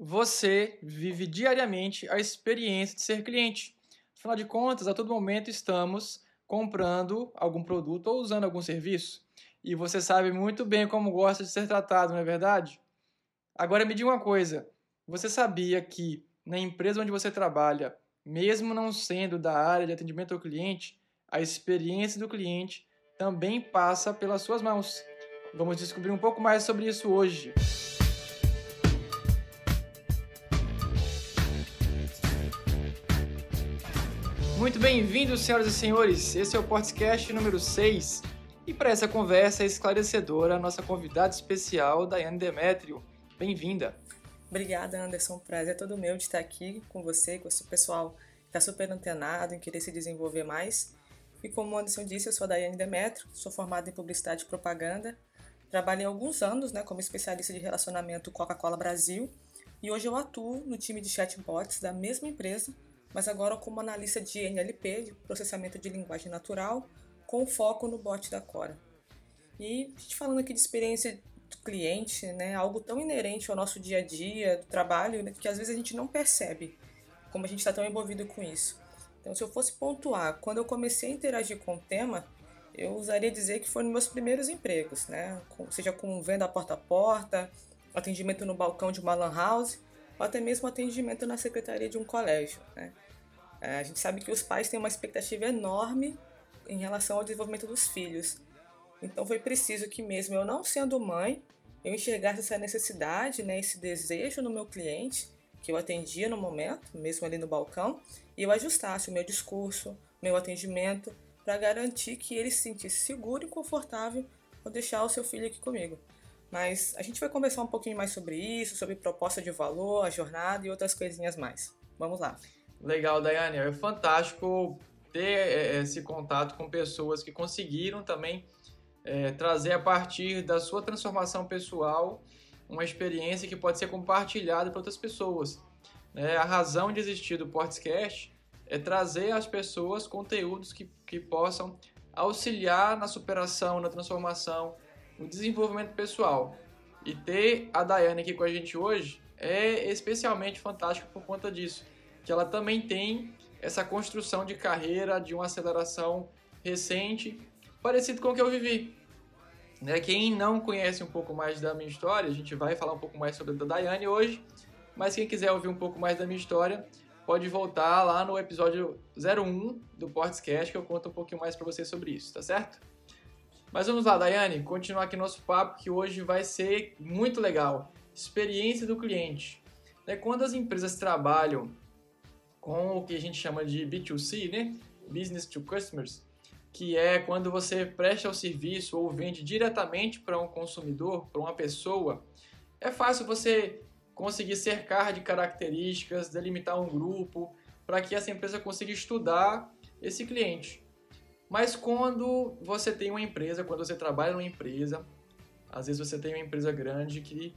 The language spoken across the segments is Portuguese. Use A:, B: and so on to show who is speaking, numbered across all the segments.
A: você vive diariamente a experiência de ser cliente. Afinal de contas, a todo momento estamos comprando algum produto ou usando algum serviço. E você sabe muito bem como gosta de ser tratado, não é verdade? Agora me diga uma coisa: você sabia que na empresa onde você trabalha, mesmo não sendo da área de atendimento ao cliente, a experiência do cliente também passa pelas suas mãos? Vamos descobrir um pouco mais sobre isso hoje. Muito bem-vindos, senhoras e senhores. Esse é o podcast número 6. E para essa conversa esclarecedora, a nossa convidada especial, Daiane Demétrio. Bem-vinda.
B: Obrigada, Anderson. Prazer é todo meu de estar aqui com você, com esse pessoal que está super antenado em querer se desenvolver mais. E como o Anderson disse, eu sou a Daiane Demetrio, sou formada em Publicidade e Propaganda. Trabalhei alguns anos né, como especialista de relacionamento Coca-Cola Brasil e hoje eu atuo no time de chatbots da mesma empresa mas agora como analista de NLP, de processamento de linguagem natural, com foco no bot da Cora. E a gente falando aqui de experiência do cliente, né, algo tão inerente ao nosso dia a dia, do trabalho, né, que às vezes a gente não percebe como a gente está tão envolvido com isso. Então, se eu fosse pontuar, quando eu comecei a interagir com o tema, eu usaria dizer que foi nos meus primeiros empregos, né? Seja com venda porta a porta, atendimento no balcão de uma lan house, ou até mesmo atendimento na secretaria de um colégio. Né? É, a gente sabe que os pais têm uma expectativa enorme em relação ao desenvolvimento dos filhos. Então foi preciso que mesmo eu não sendo mãe, eu enxergasse essa necessidade, né, esse desejo no meu cliente, que eu atendia no momento, mesmo ali no balcão, e eu ajustasse o meu discurso, meu atendimento, para garantir que ele se sentisse seguro e confortável ao deixar o seu filho aqui comigo. Mas a gente vai conversar um pouquinho mais sobre isso, sobre proposta de valor, a jornada e outras coisinhas mais. Vamos lá.
A: Legal, Daiane. É fantástico ter é, esse contato com pessoas que conseguiram também é, trazer a partir da sua transformação pessoal uma experiência que pode ser compartilhada para outras pessoas. É, a razão de existir do Portscast é trazer às pessoas conteúdos que, que possam auxiliar na superação, na transformação, o desenvolvimento pessoal. E ter a Daiane aqui com a gente hoje é especialmente fantástico por conta disso, que ela também tem essa construção de carreira, de uma aceleração recente, parecido com o que eu vivi. Né? Quem não conhece um pouco mais da minha história, a gente vai falar um pouco mais sobre a Daiane hoje, mas quem quiser ouvir um pouco mais da minha história, pode voltar lá no episódio 01 do Portscast, que eu conto um pouquinho mais para vocês sobre isso, tá certo? Mas vamos lá, Daiane, continuar aqui nosso papo que hoje vai ser muito legal. Experiência do cliente. É quando as empresas trabalham com o que a gente chama de B2C, né? Business to Customers, que é quando você presta o serviço ou vende diretamente para um consumidor, para uma pessoa, é fácil você conseguir cercar de características, delimitar um grupo, para que essa empresa consiga estudar esse cliente. Mas quando você tem uma empresa, quando você trabalha numa empresa, às vezes você tem uma empresa grande que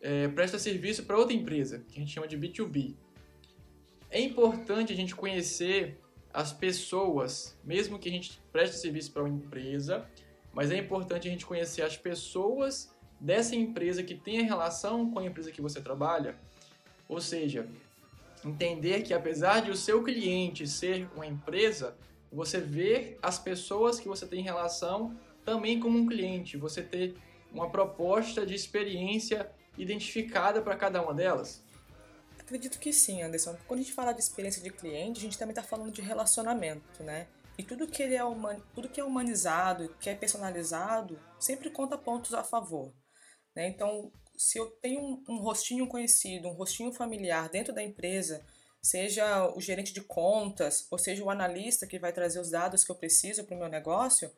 A: é, presta serviço para outra empresa, que a gente chama de B2B. É importante a gente conhecer as pessoas, mesmo que a gente preste serviço para uma empresa, mas é importante a gente conhecer as pessoas dessa empresa que tem relação com a empresa que você trabalha. Ou seja, entender que apesar de o seu cliente ser uma empresa, você ver as pessoas que você tem relação também como um cliente, você ter uma proposta de experiência identificada para cada uma delas?
B: Acredito que sim, Anderson. Quando a gente fala de experiência de cliente, a gente também está falando de relacionamento, né? E tudo que, ele é human... tudo que é humanizado, que é personalizado, sempre conta pontos a favor. Né? Então, se eu tenho um, um rostinho conhecido, um rostinho familiar dentro da empresa, seja o gerente de contas, ou seja o analista que vai trazer os dados que eu preciso para o meu negócio,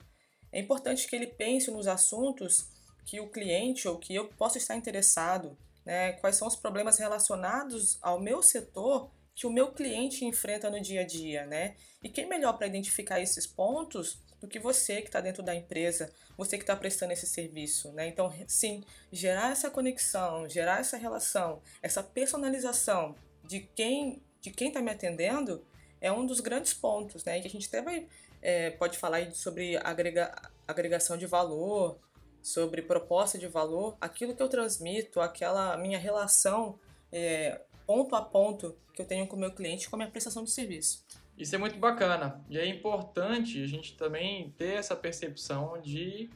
B: é importante que ele pense nos assuntos que o cliente ou que eu possa estar interessado, né? quais são os problemas relacionados ao meu setor que o meu cliente enfrenta no dia a dia, né? E quem melhor para identificar esses pontos do que você que está dentro da empresa, você que está prestando esse serviço, né? Então, sim, gerar essa conexão, gerar essa relação, essa personalização de quem de quem está me atendendo é um dos grandes pontos, né? Que a gente até vai, é, pode falar sobre agrega, agregação de valor, sobre proposta de valor, aquilo que eu transmito, aquela minha relação é, ponto a ponto que eu tenho com o meu cliente com a minha prestação de serviço.
A: Isso é muito bacana. E é importante a gente também ter essa percepção de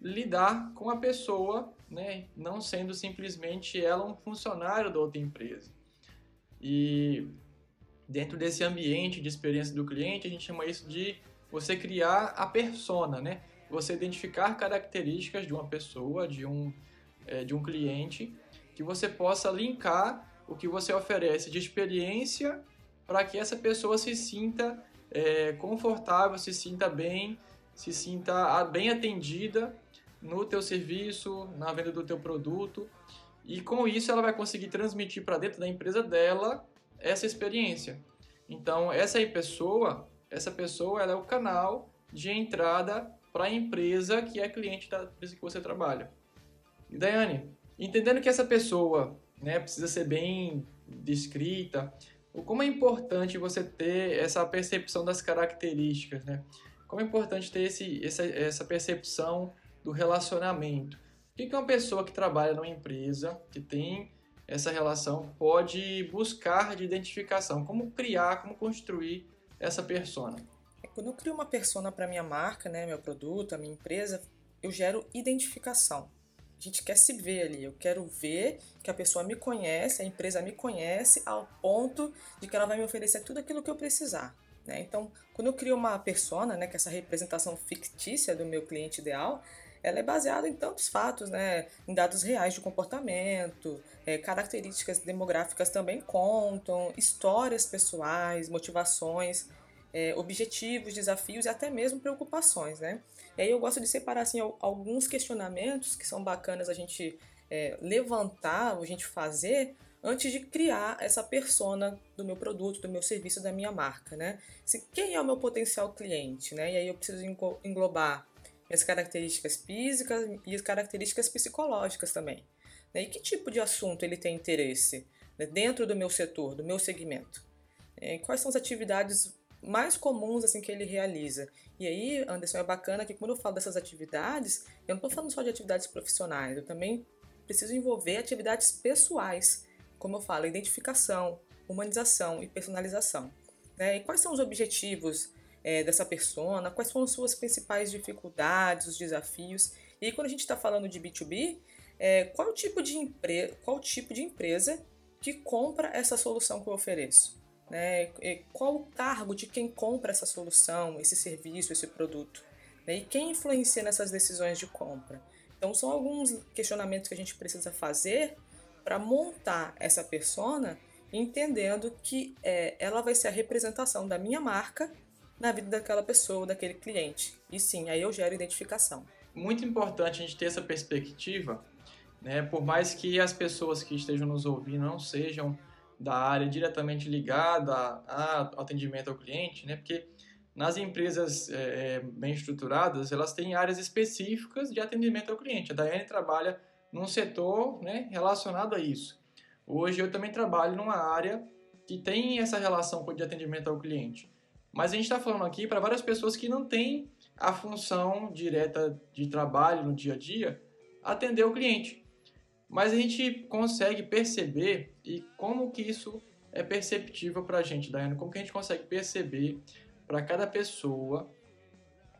A: lidar com a pessoa, né? não sendo simplesmente ela um funcionário da outra empresa. E dentro desse ambiente de experiência do cliente, a gente chama isso de você criar a persona, né? Você identificar características de uma pessoa, de um, é, de um cliente, que você possa linkar o que você oferece de experiência para que essa pessoa se sinta é, confortável, se sinta bem, se sinta bem atendida no teu serviço, na venda do teu produto. E com isso ela vai conseguir transmitir para dentro da empresa dela essa experiência. Então, essa aí pessoa, essa pessoa ela é o canal de entrada para a empresa que é cliente da empresa que você trabalha. E Daiane, entendendo que essa pessoa né, precisa ser bem descrita, como é importante você ter essa percepção das características, né? Como é importante ter esse, essa, essa percepção do relacionamento. O que uma pessoa que trabalha numa empresa, que tem essa relação, pode buscar de identificação? Como criar, como construir essa persona?
B: É, quando eu crio uma persona para minha marca, né, meu produto, a minha empresa, eu gero identificação. A gente quer se ver ali. Eu quero ver que a pessoa me conhece, a empresa me conhece, ao ponto de que ela vai me oferecer tudo aquilo que eu precisar. Né? Então, quando eu crio uma persona, né, que é essa representação fictícia do meu cliente ideal, ela é baseada em tantos fatos, né? em dados reais de comportamento, é, características demográficas também contam, histórias pessoais, motivações, é, objetivos, desafios e até mesmo preocupações. Né? E aí eu gosto de separar assim, alguns questionamentos que são bacanas a gente é, levantar, a gente fazer, antes de criar essa persona do meu produto, do meu serviço, da minha marca, né? Se, quem é o meu potencial cliente, né? E aí eu preciso englobar as características físicas e as características psicológicas também. Né? E que tipo de assunto ele tem interesse né? dentro do meu setor, do meu segmento? É, quais são as atividades mais comuns assim que ele realiza? E aí, Anderson, é bacana que quando eu falo dessas atividades, eu não estou falando só de atividades profissionais, eu também preciso envolver atividades pessoais, como eu falo, identificação, humanização e personalização. Né? E quais são os objetivos é, dessa persona, quais foram suas principais dificuldades, os desafios. E aí, quando a gente está falando de B2B, é, qual, tipo de empre qual tipo de empresa que compra essa solução que eu ofereço? Né? Qual o cargo de quem compra essa solução, esse serviço, esse produto? Né? E quem influencia nessas decisões de compra? Então, são alguns questionamentos que a gente precisa fazer para montar essa persona, entendendo que é, ela vai ser a representação da minha marca na vida daquela pessoa, daquele cliente. E sim, aí eu gero identificação.
A: Muito importante a gente ter essa perspectiva, né? Por mais que as pessoas que estejam nos ouvindo não sejam da área diretamente ligada ao atendimento ao cliente, né? Porque nas empresas é, é, bem estruturadas, elas têm áreas específicas de atendimento ao cliente. A Daiane trabalha num setor né, relacionado a isso. Hoje eu também trabalho numa área que tem essa relação de atendimento ao cliente. Mas a gente está falando aqui para várias pessoas que não têm a função direta de trabalho no dia a dia atender o cliente. Mas a gente consegue perceber e como que isso é perceptível para a gente, Daiane? Como que a gente consegue perceber para cada pessoa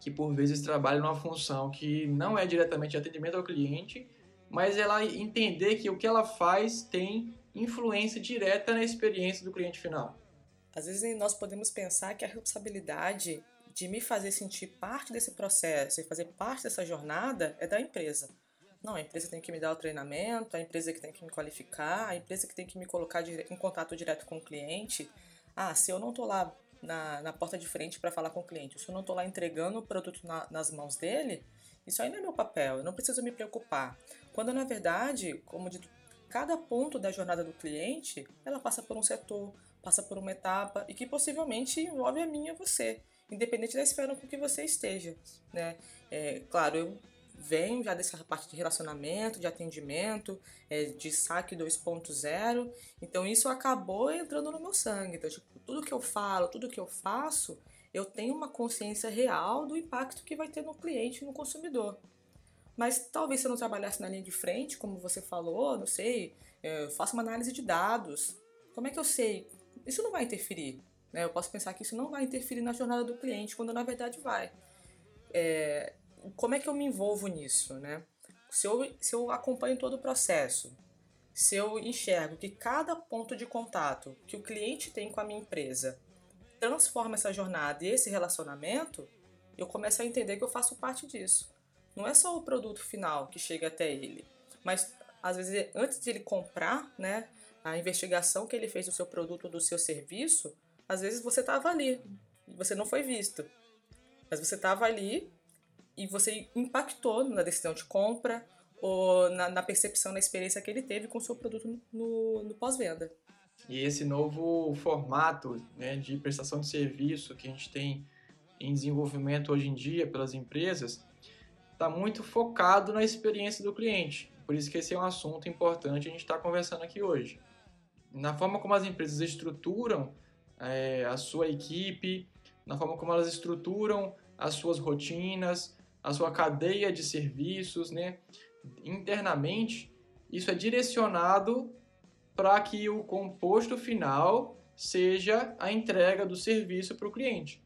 A: que por vezes trabalha numa função que não é diretamente atendimento ao cliente, mas ela entender que o que ela faz tem influência direta na experiência do cliente final.
B: Às vezes nós podemos pensar que a responsabilidade de me fazer sentir parte desse processo e fazer parte dessa jornada é da empresa. Não, a empresa tem que me dar o treinamento, a empresa que tem que me qualificar, a empresa que tem que me colocar em contato direto com o cliente. Ah, se eu não estou lá na, na porta de frente para falar com o cliente, se eu não estou lá entregando o produto na, nas mãos dele, isso aí não é meu papel, eu não preciso me preocupar. Quando na verdade, como de cada ponto da jornada do cliente, ela passa por um setor, passa por uma etapa e que possivelmente envolve a mim e a você, independente da esfera com que você esteja, né? É, claro, eu venho já dessa parte de relacionamento, de atendimento, é, de saque 2.0, então isso acabou entrando no meu sangue. Então, tipo, tudo que eu falo, tudo que eu faço, eu tenho uma consciência real do impacto que vai ter no cliente, no consumidor. Mas talvez se eu não trabalhasse na linha de frente, como você falou, não sei, é, eu faço uma análise de dados. Como é que eu sei? Isso não vai interferir. Né? Eu posso pensar que isso não vai interferir na jornada do cliente, quando na verdade vai. É, como é que eu me envolvo nisso? Né? Se, eu, se eu acompanho todo o processo, se eu enxergo que cada ponto de contato que o cliente tem com a minha empresa transforma essa jornada e esse relacionamento, eu começo a entender que eu faço parte disso. Não é só o produto final que chega até ele, mas às vezes antes de ele comprar, né, a investigação que ele fez do seu produto do seu serviço, às vezes você estava ali e você não foi visto. Mas você estava ali e você impactou na decisão de compra ou na, na, percepção, na experiência que ele teve com o seu produto no, no pós-venda.
A: E esse novo formato né, de prestação de serviço que a gente tem em desenvolvimento hoje em dia pelas empresas está muito focado na experiência do cliente. Por isso que esse é um assunto importante a gente está conversando aqui hoje. Na forma como as empresas estruturam é, a sua equipe, na forma como elas estruturam as suas rotinas, a sua cadeia de serviços, né? internamente, isso é direcionado para que o composto final seja a entrega do serviço para o cliente.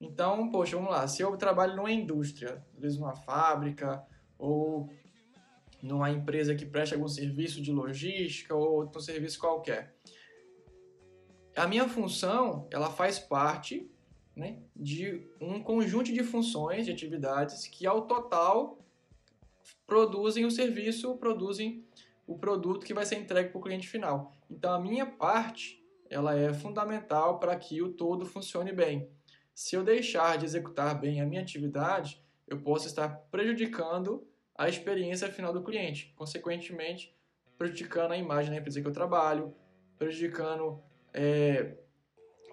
A: Então, poxa, vamos lá, se eu trabalho numa indústria, às vezes numa fábrica ou numa empresa que presta algum serviço de logística ou outro serviço qualquer. A minha função, ela faz parte né, de um conjunto de funções, de atividades que ao total produzem o serviço, produzem o produto que vai ser entregue para o cliente final. Então a minha parte ela é fundamental para que o todo funcione bem. Se eu deixar de executar bem a minha atividade, eu posso estar prejudicando a experiência final do cliente, consequentemente prejudicando a imagem da empresa que eu trabalho, prejudicando é,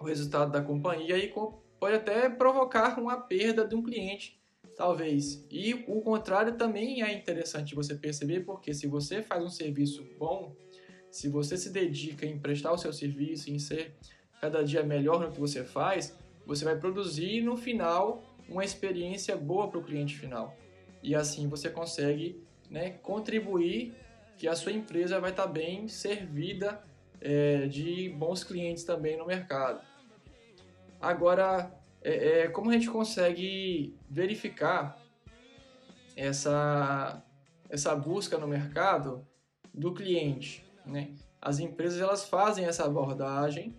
A: o resultado da companhia e pode até provocar uma perda de um cliente Talvez. E o contrário também é interessante você perceber, porque se você faz um serviço bom, se você se dedica em prestar o seu serviço, em ser cada dia melhor no que você faz, você vai produzir no final uma experiência boa para o cliente final. E assim você consegue né, contribuir que a sua empresa vai estar bem servida é, de bons clientes também no mercado. Agora, é, é, como a gente consegue verificar essa, essa busca no mercado do cliente, né? As empresas elas fazem essa abordagem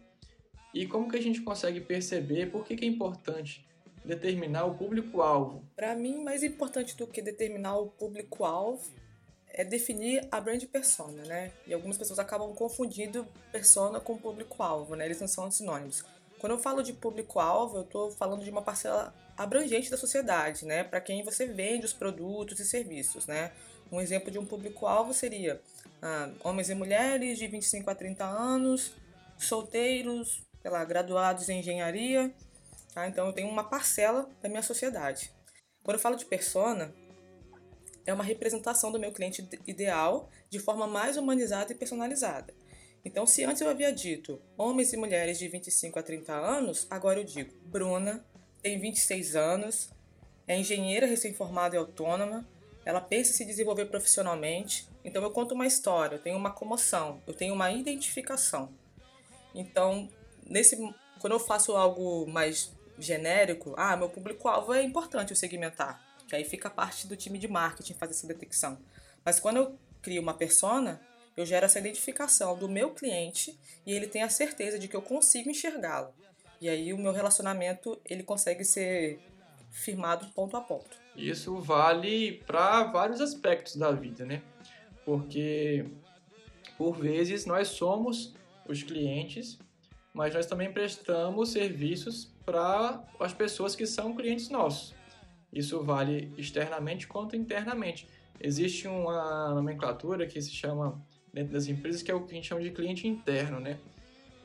A: e como que a gente consegue perceber por que, que é importante determinar o público-alvo?
B: Para mim, mais importante do que determinar o público-alvo é definir a brand persona, né? E algumas pessoas acabam confundindo persona com público-alvo, né? Eles não são sinônimos. Quando eu falo de público-alvo, eu estou falando de uma parcela abrangente da sociedade, né? Para quem você vende os produtos e serviços, né? Um exemplo de um público-alvo seria ah, homens e mulheres de 25 a 30 anos, solteiros, sei lá, graduados em engenharia. Tá? Então eu tenho uma parcela da minha sociedade. Quando eu falo de persona, é uma representação do meu cliente ideal de forma mais humanizada e personalizada. Então, se antes eu havia dito homens e mulheres de 25 a 30 anos, agora eu digo Bruna, tem 26 anos, é engenheira recém-formada e autônoma, ela pensa em se desenvolver profissionalmente, então eu conto uma história, eu tenho uma comoção, eu tenho uma identificação. Então, nesse quando eu faço algo mais genérico, ah, meu público-alvo é importante eu segmentar, que aí fica parte do time de marketing fazer essa detecção. Mas quando eu crio uma persona, eu gero essa identificação do meu cliente e ele tem a certeza de que eu consigo enxergá-lo. E aí o meu relacionamento ele consegue ser firmado ponto a ponto.
A: Isso vale para vários aspectos da vida, né? Porque por vezes nós somos os clientes, mas nós também prestamos serviços para as pessoas que são clientes nossos. Isso vale externamente quanto internamente. Existe uma nomenclatura que se chama dentro das empresas, que é o que a gente chama de cliente interno, né?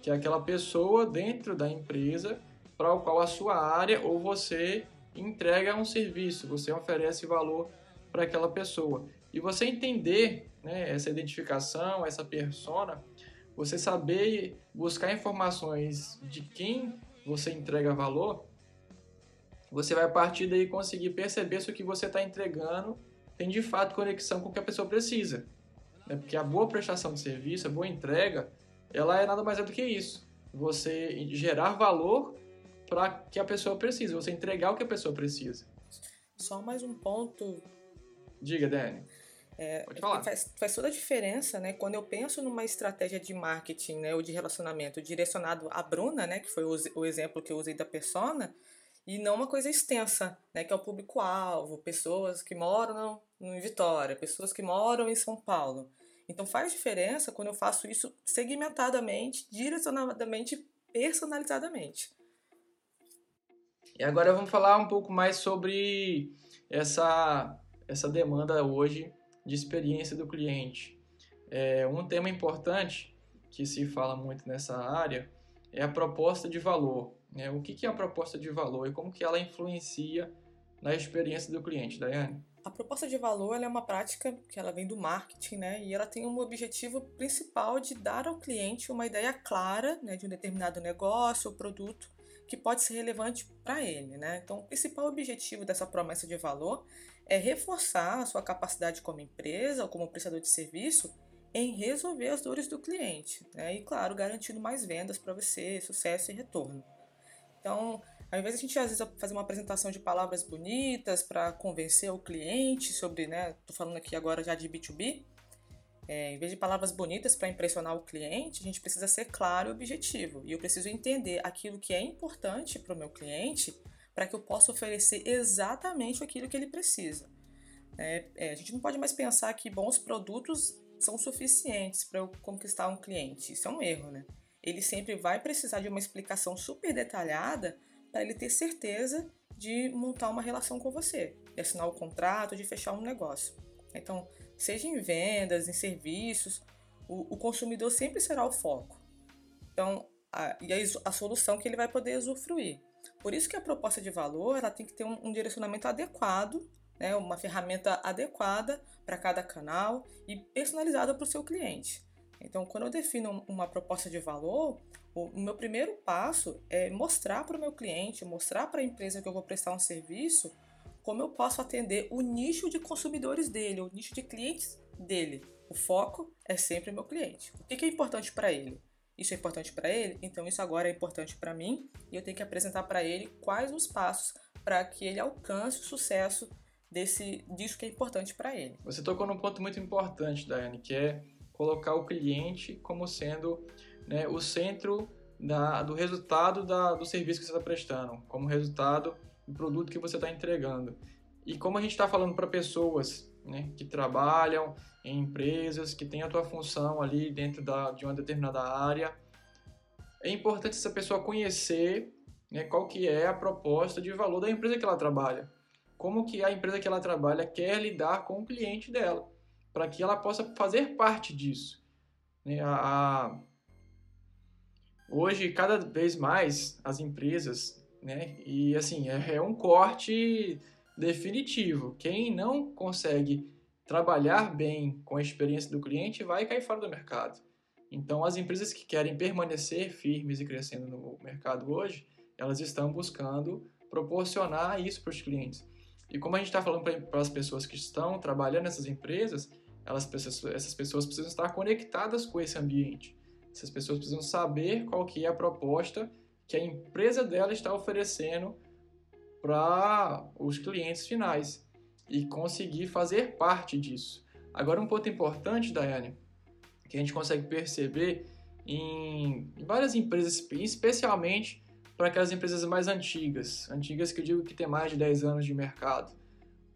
A: Que é aquela pessoa dentro da empresa para o qual a sua área ou você entrega um serviço, você oferece valor para aquela pessoa. E você entender né, essa identificação, essa persona, você saber buscar informações de quem você entrega valor, você vai a partir daí conseguir perceber se o que você está entregando tem de fato conexão com o que a pessoa precisa. né? porque a boa prestação de serviço, a boa entrega, ela é nada mais é do que isso. Você gerar valor para que a pessoa precisa, você entregar o que a pessoa precisa.
B: Só mais um ponto.
A: Diga, Dani.
B: É, Pode falar. Faz, faz, toda a diferença, né? Quando eu penso numa estratégia de marketing, né, ou de relacionamento direcionado à Bruna, né, que foi o, o exemplo que eu usei da persona, e não uma coisa extensa, né, que é o público-alvo, pessoas que moram em Vitória, pessoas que moram em São Paulo. Então faz diferença quando eu faço isso segmentadamente, direcionadamente, personalizadamente.
A: E agora vamos falar um pouco mais sobre essa, essa demanda hoje de experiência do cliente. É, um tema importante que se fala muito nessa área é a proposta de valor. Né? O que, que é a proposta de valor e como que ela influencia na experiência do cliente, Daiane?
B: A proposta de valor é uma prática que ela vem do marketing, né? E ela tem um objetivo principal de dar ao cliente uma ideia clara né, de um determinado negócio ou produto que pode ser relevante para ele, né? Então, o principal objetivo dessa promessa de valor é reforçar a sua capacidade como empresa ou como prestador de serviço em resolver as dores do cliente, né? E claro, garantindo mais vendas para você, sucesso e retorno. Então, ao invés de a gente às vezes fazer uma apresentação de palavras bonitas para convencer o cliente sobre, né? Tô falando aqui agora já de B2B. É, em vez de palavras bonitas para impressionar o cliente, a gente precisa ser claro e objetivo. E eu preciso entender aquilo que é importante para o meu cliente para que eu possa oferecer exatamente aquilo que ele precisa. É, é, a gente não pode mais pensar que bons produtos são suficientes para eu conquistar um cliente. Isso é um erro, né? Ele sempre vai precisar de uma explicação super detalhada para ele ter certeza de montar uma relação com você, de assinar o contrato, de fechar um negócio. Então, seja em vendas, em serviços, o, o consumidor sempre será o foco. Então, a, e a, a, solução que ele vai poder usufruir. Por isso que a proposta de valor ela tem que ter um, um direcionamento adequado, né, uma ferramenta adequada para cada canal e personalizada para o seu cliente. Então, quando eu defino uma proposta de valor, o meu primeiro passo é mostrar para o meu cliente, mostrar para a empresa que eu vou prestar um serviço, como eu posso atender o nicho de consumidores dele, o nicho de clientes dele. O foco é sempre o meu cliente. O que é importante para ele? Isso é importante para ele, então isso agora é importante para mim e eu tenho que apresentar para ele quais os passos para que ele alcance o sucesso desse disso que é importante para ele.
A: Você tocou num ponto muito importante, Daiane, que é colocar o cliente como sendo né, o centro da, do resultado da, do serviço que você está prestando, como resultado do produto que você está entregando. E como a gente está falando para pessoas né, que trabalham em empresas, que têm a tua função ali dentro da, de uma determinada área, é importante essa pessoa conhecer né, qual que é a proposta de valor da empresa que ela trabalha. Como que a empresa que ela trabalha quer lidar com o cliente dela para que ela possa fazer parte disso. Né? A, a, hoje, cada vez mais, as empresas, né? e assim, é, é um corte definitivo. Quem não consegue trabalhar bem com a experiência do cliente vai cair fora do mercado. Então, as empresas que querem permanecer firmes e crescendo no mercado hoje, elas estão buscando proporcionar isso para os clientes. E como a gente está falando para as pessoas que estão trabalhando nessas empresas, elas, essas pessoas precisam estar conectadas com esse ambiente. Essas pessoas precisam saber qual que é a proposta que a empresa dela está oferecendo para os clientes finais e conseguir fazer parte disso. Agora, um ponto importante, Daiane, que a gente consegue perceber em várias empresas, especialmente para aquelas empresas mais antigas, antigas que eu digo que tem mais de 10 anos de mercado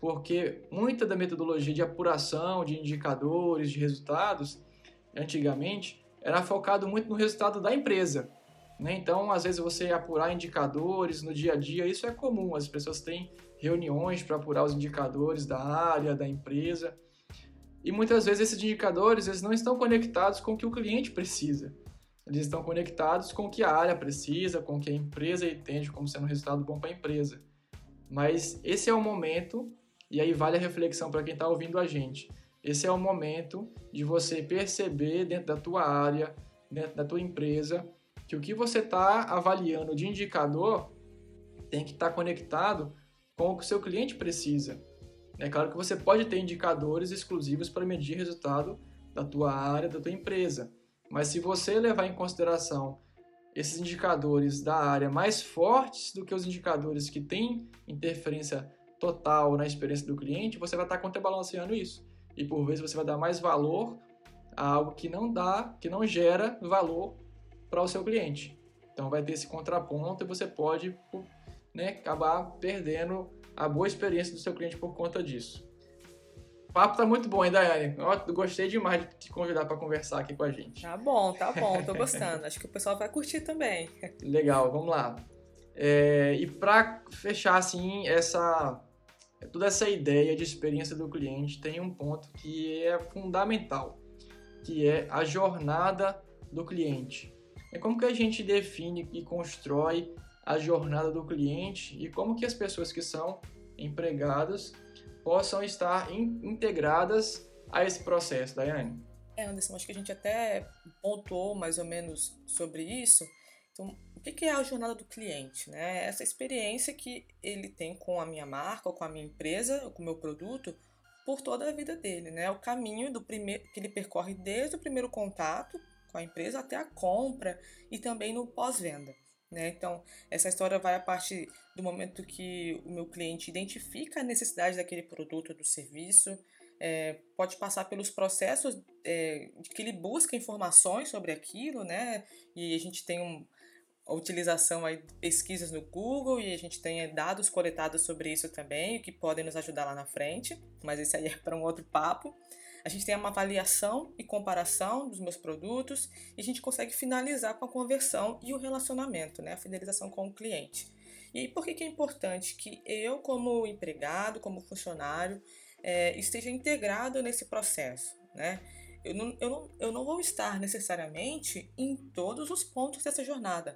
A: porque muita da metodologia de apuração de indicadores, de resultados, antigamente, era focado muito no resultado da empresa. Né? Então, às vezes, você apurar indicadores no dia a dia, isso é comum, as pessoas têm reuniões para apurar os indicadores da área, da empresa, e muitas vezes esses indicadores eles não estão conectados com o que o cliente precisa. Eles estão conectados com o que a área precisa, com o que a empresa entende como sendo um resultado bom para a empresa. Mas esse é o momento e aí vale a reflexão para quem está ouvindo a gente. Esse é o momento de você perceber dentro da tua área, dentro da tua empresa, que o que você está avaliando de indicador tem que estar tá conectado com o que o seu cliente precisa. É claro que você pode ter indicadores exclusivos para medir resultado da tua área, da tua empresa. Mas se você levar em consideração esses indicadores da área mais fortes do que os indicadores que têm interferência total na experiência do cliente, você vai estar contrabalanceando isso. E por vezes você vai dar mais valor a algo que não dá, que não gera valor para o seu cliente. Então vai ter esse contraponto e você pode né, acabar perdendo a boa experiência do seu cliente por conta disso. O papo tá muito bom, hein, Daiane? Eu gostei demais de te convidar para conversar aqui com a gente.
B: Tá bom, tá bom, tô gostando. Acho que o pessoal vai curtir também.
A: Legal, vamos lá. É, e para fechar assim essa toda essa ideia de experiência do cliente tem um ponto que é fundamental, que é a jornada do cliente. É como que a gente define e constrói a jornada do cliente e como que as pessoas que são empregadas possam estar in, integradas a esse processo, Daiane.
B: É, Anderson, acho que a gente até pontuou mais ou menos sobre isso. Então, o que é a jornada do cliente? Né? Essa experiência que ele tem com a minha marca, ou com a minha empresa, ou com o meu produto, por toda a vida dele, né? O caminho do primeiro que ele percorre desde o primeiro contato com a empresa até a compra e também no pós-venda. Né? Então, essa história vai a partir do momento que o meu cliente identifica a necessidade daquele produto ou do serviço, é, pode passar pelos processos é, de que ele busca informações sobre aquilo, né? E a gente tem um, a utilização aí de pesquisas no Google e a gente tem dados coletados sobre isso também, que podem nos ajudar lá na frente, mas esse aí é para um outro papo. A gente tem uma avaliação e comparação dos meus produtos e a gente consegue finalizar com a conversão e o relacionamento, né? a fidelização com o cliente. E aí, por que, que é importante que eu, como empregado, como funcionário, é, esteja integrado nesse processo? Né? Eu não, eu, não, eu não vou estar necessariamente em todos os pontos dessa jornada.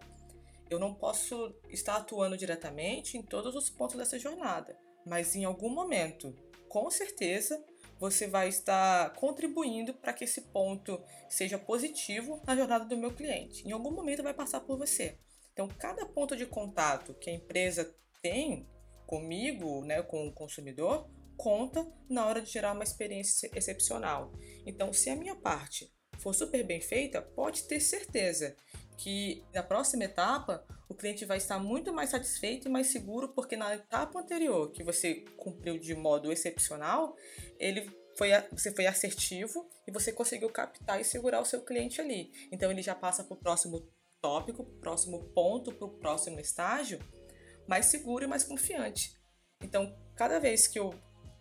B: Eu não posso estar atuando diretamente em todos os pontos dessa jornada, mas em algum momento, com certeza, você vai estar contribuindo para que esse ponto seja positivo na jornada do meu cliente. Em algum momento vai passar por você. Então, cada ponto de contato que a empresa tem comigo, né, com o consumidor, conta na hora de gerar uma experiência excepcional. Então, se a minha parte for super bem feita, pode ter certeza que na próxima etapa o cliente vai estar muito mais satisfeito e mais seguro, porque na etapa anterior, que você cumpriu de modo excepcional, ele foi, você foi assertivo e você conseguiu captar e segurar o seu cliente ali. Então ele já passa para o próximo tópico, próximo ponto, para o próximo estágio, mais seguro e mais confiante. Então, cada vez que eu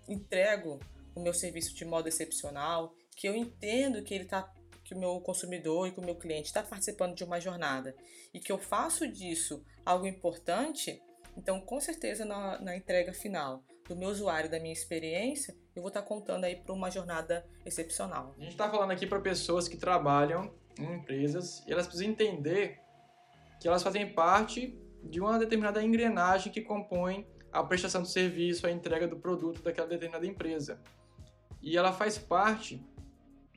B: entrego o meu serviço de modo excepcional, que eu entendo que ele está que o meu consumidor e que o meu cliente está participando de uma jornada e que eu faço disso algo importante, então com certeza na, na entrega final do meu usuário, da minha experiência, eu vou estar tá contando aí para uma jornada excepcional.
A: A gente está falando aqui para pessoas que trabalham em empresas e elas precisam entender que elas fazem parte de uma determinada engrenagem que compõe a prestação do serviço, a entrega do produto daquela determinada empresa. E ela faz parte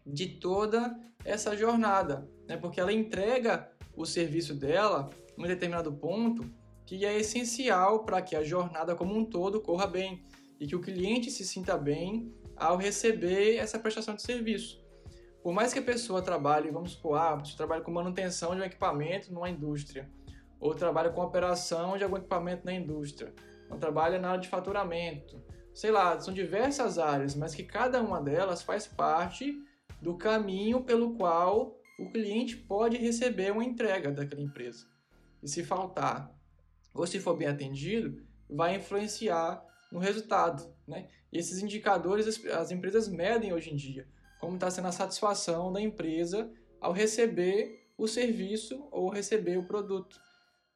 A: de toda essa jornada, né? porque ela entrega o serviço dela em um determinado ponto que é essencial para que a jornada como um todo corra bem e que o cliente se sinta bem ao receber essa prestação de serviço. Por mais que a pessoa trabalhe, vamos supor, ah, trabalha com manutenção de um equipamento numa indústria, ou trabalha com operação de algum equipamento na indústria, ou trabalha na área de faturamento, sei lá, são diversas áreas, mas que cada uma delas faz parte do caminho pelo qual o cliente pode receber uma entrega daquela empresa. E se faltar, ou se for bem atendido, vai influenciar no resultado. Né? E esses indicadores as, as empresas medem hoje em dia, como está sendo a satisfação da empresa ao receber o serviço ou receber o produto.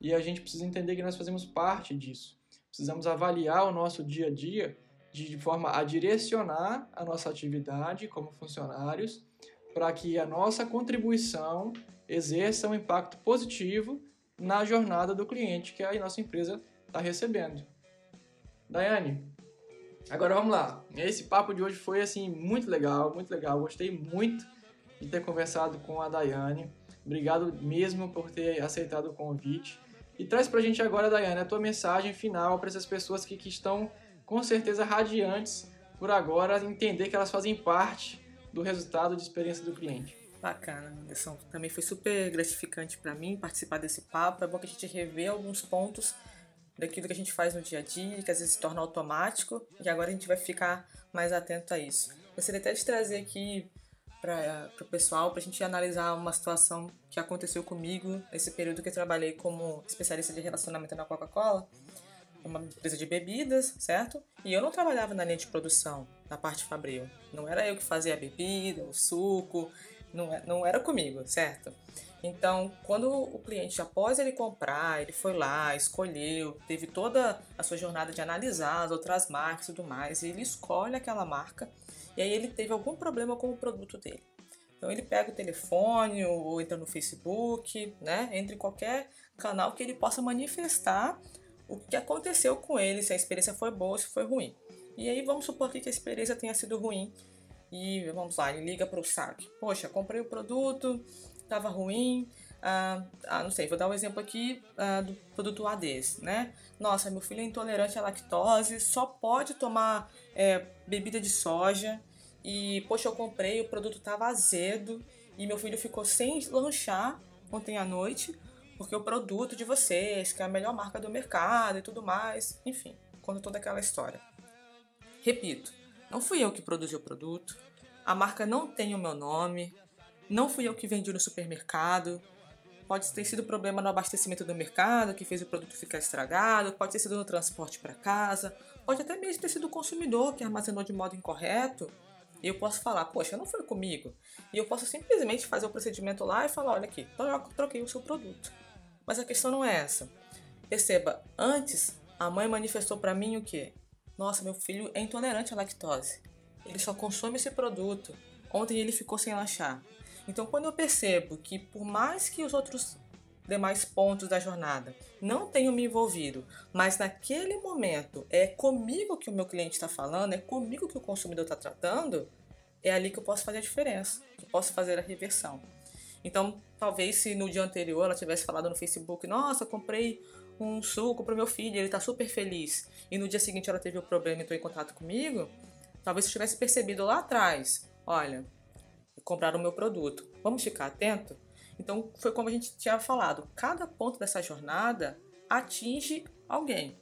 A: E a gente precisa entender que nós fazemos parte disso. Precisamos avaliar o nosso dia a dia de forma a direcionar a nossa atividade como funcionários para que a nossa contribuição exerça um impacto positivo na jornada do cliente que a nossa empresa está recebendo. Daiane, agora vamos lá. Esse papo de hoje foi assim muito legal, muito legal. Gostei muito de ter conversado com a Daiane. Obrigado mesmo por ter aceitado o convite. E traz para a gente agora, Daiane, a tua mensagem final para essas pessoas que, que estão com certeza radiantes por agora entender que elas fazem parte do resultado de experiência do cliente.
B: Bacana, Anderson. Também foi super gratificante para mim participar desse papo. É bom que a gente revê alguns pontos daquilo que a gente faz no dia a dia, que às vezes se torna automático, e agora a gente vai ficar mais atento a isso. Gostaria até de trazer aqui para o pessoal, para a gente analisar uma situação que aconteceu comigo nesse período que eu trabalhei como especialista de relacionamento na Coca-Cola, uma empresa de bebidas, certo? E eu não trabalhava na linha de produção, na parte fabril. Não era eu que fazia a bebida, o suco, não, é, não era comigo, certo? Então, quando o cliente, após ele comprar, ele foi lá, escolheu, teve toda a sua jornada de analisar as outras marcas e tudo mais, e ele escolhe aquela marca, e aí ele teve algum problema com o produto dele. Então ele pega o telefone ou entra no Facebook, né? Entra em qualquer canal que ele possa manifestar o que aconteceu com ele, se a experiência foi boa ou se foi ruim. E aí vamos supor que a experiência tenha sido ruim. E vamos lá, ele liga para o saque. Poxa, comprei o produto, estava ruim. Ah, ah, não sei, vou dar um exemplo aqui ah, do produto ADs, né? Nossa, meu filho é intolerante à lactose, só pode tomar é, bebida de soja. E, poxa, eu comprei, o produto estava azedo e meu filho ficou sem lanchar ontem à noite porque o produto de vocês, que é a melhor marca do mercado e tudo mais, enfim, conta toda aquela história. Repito, não fui eu que produzi o produto, a marca não tem o meu nome, não fui eu que vendi no supermercado, pode ter sido problema no abastecimento do mercado que fez o produto ficar estragado, pode ter sido no transporte para casa, pode até mesmo ter sido o consumidor que armazenou de modo incorreto. E eu posso falar, poxa, não foi comigo. E eu posso simplesmente fazer o procedimento lá e falar, olha aqui, troquei o seu produto. Mas a questão não é essa. Perceba, antes a mãe manifestou para mim o quê? Nossa, meu filho é intolerante à lactose. Ele só consome esse produto. Ontem ele ficou sem lanchar. Então, quando eu percebo que, por mais que os outros demais pontos da jornada não tenham me envolvido, mas naquele momento é comigo que o meu cliente está falando, é comigo que o consumidor está tratando, é ali que eu posso fazer a diferença, que eu posso fazer a reversão. Então, talvez se no dia anterior ela tivesse falado no Facebook, nossa, comprei um suco para meu filho, ele está super feliz, e no dia seguinte ela teve o problema e entrou em contato comigo, talvez eu tivesse percebido lá atrás, olha, compraram o meu produto, vamos ficar atento? Então, foi como a gente tinha falado, cada ponto dessa jornada atinge alguém,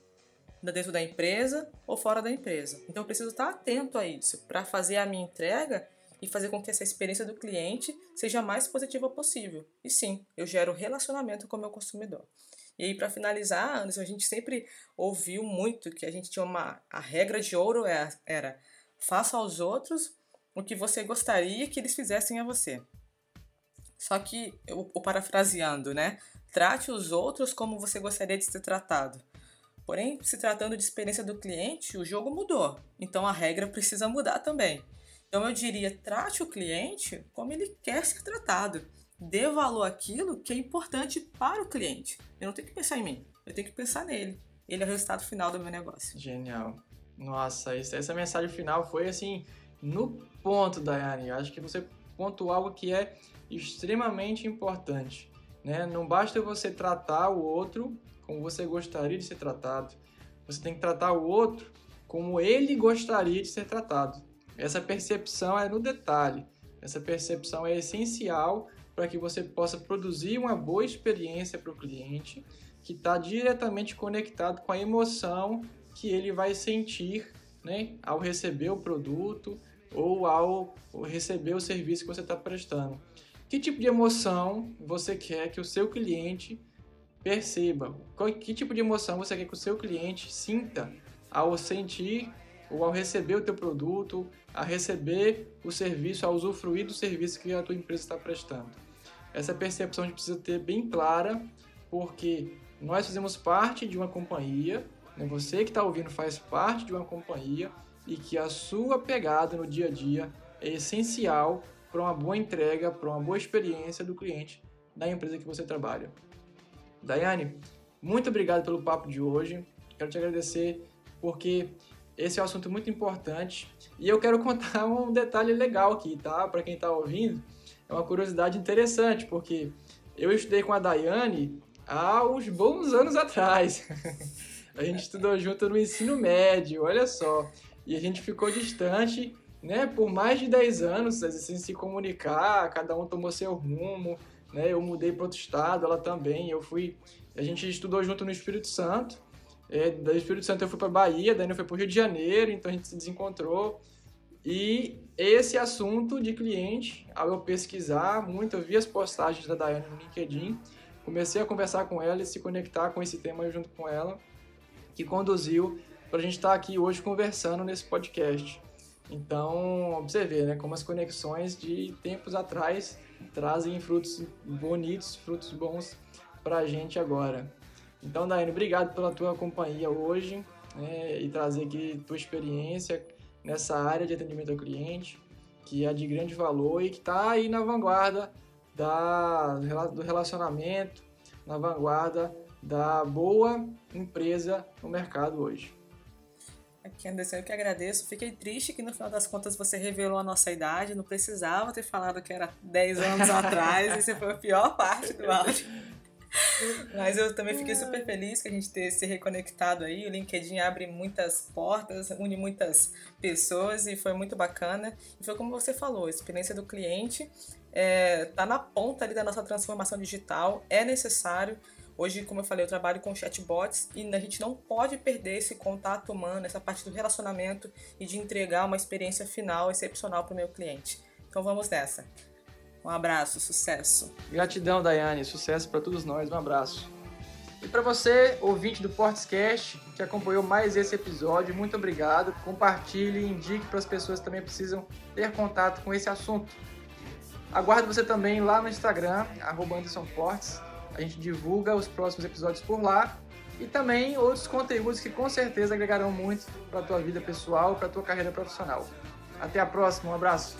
B: dentro da empresa ou fora da empresa. Então, eu preciso estar atento a isso para fazer a minha entrega e fazer com que essa experiência do cliente seja a mais positiva possível. E sim, eu gero relacionamento com o meu consumidor. E aí, para finalizar, Anderson, a gente sempre ouviu muito que a gente tinha uma. A regra de ouro é, era faça aos outros o que você gostaria que eles fizessem a você. Só que, o parafraseando, né? Trate os outros como você gostaria de ser tratado. Porém, se tratando de experiência do cliente, o jogo mudou. Então a regra precisa mudar também. Então eu diria, trate o cliente como ele quer ser tratado. Dê valor àquilo que é importante para o cliente. Eu não tenho que pensar em mim, eu tenho que pensar nele. Ele é o resultado final do meu negócio.
A: Genial. Nossa, essa mensagem final foi assim, no ponto, Daiane. Eu acho que você pontuou algo que é extremamente importante. Né? Não basta você tratar o outro como você gostaria de ser tratado. Você tem que tratar o outro como ele gostaria de ser tratado. Essa percepção é no detalhe. Essa percepção é essencial para que você possa produzir uma boa experiência para o cliente que está diretamente conectado com a emoção que ele vai sentir né, ao receber o produto ou ao receber o serviço que você está prestando. Que tipo de emoção você quer que o seu cliente perceba? Que tipo de emoção você quer que o seu cliente sinta ao sentir ou ao receber o teu produto, a receber o serviço, a usufruir do serviço que a tua empresa está prestando. Essa percepção a gente precisa ter bem clara, porque nós fazemos parte de uma companhia, né? você que está ouvindo faz parte de uma companhia e que a sua pegada no dia a dia é essencial para uma boa entrega, para uma boa experiência do cliente da empresa que você trabalha. Daiane, muito obrigado pelo papo de hoje. Quero te agradecer porque esse é um assunto muito importante e eu quero contar um detalhe legal aqui, tá? Para quem está ouvindo, é uma curiosidade interessante, porque eu estudei com a Daiane há uns bons anos atrás. a gente estudou junto no ensino médio, olha só. E a gente ficou distante né, por mais de 10 anos, assim, se comunicar, cada um tomou seu rumo, né? Eu mudei para outro estado, ela também. Eu fui, a gente estudou junto no Espírito Santo. É, do Espírito Santo eu fui para Bahia, daí eu fui para o Rio de Janeiro, então a gente se desencontrou. E esse assunto de cliente, ao eu pesquisar muito, eu vi as postagens da Daiane no LinkedIn, comecei a conversar com ela e se conectar com esse tema junto com ela, que conduziu para a gente estar tá aqui hoje conversando nesse podcast. Então, vê, né, como as conexões de tempos atrás trazem frutos bonitos, frutos bons para a gente agora. Então, Daiane, obrigado pela tua companhia hoje né, e trazer aqui tua experiência nessa área de atendimento ao cliente, que é de grande valor e que está aí na vanguarda da, do relacionamento, na vanguarda da boa empresa no mercado hoje.
B: Aqui, Anderson, eu que agradeço. Fiquei triste que no final das contas você revelou a nossa idade. Não precisava ter falado que era 10 anos atrás. Essa foi a pior parte do áudio. Mas eu também fiquei super feliz que a gente ter se reconectado aí. O LinkedIn abre muitas portas, une muitas pessoas e foi muito bacana. E foi como você falou, a experiência do cliente está é, tá na ponta ali da nossa transformação digital. É necessário Hoje, como eu falei, eu trabalho com chatbots e a gente não pode perder esse contato humano, essa parte do relacionamento e de entregar uma experiência final excepcional para o meu cliente. Então vamos nessa. Um abraço, sucesso.
A: Gratidão, Daiane. Sucesso para todos nós. Um abraço. E para você, ouvinte do Portscast, que acompanhou mais esse episódio, muito obrigado. Compartilhe e indique para as pessoas que também precisam ter contato com esse assunto. Aguardo você também lá no Instagram, arroba a gente divulga os próximos episódios por lá e também outros conteúdos que com certeza agregarão muito para a tua vida pessoal, para a tua carreira profissional. Até a próxima, um abraço.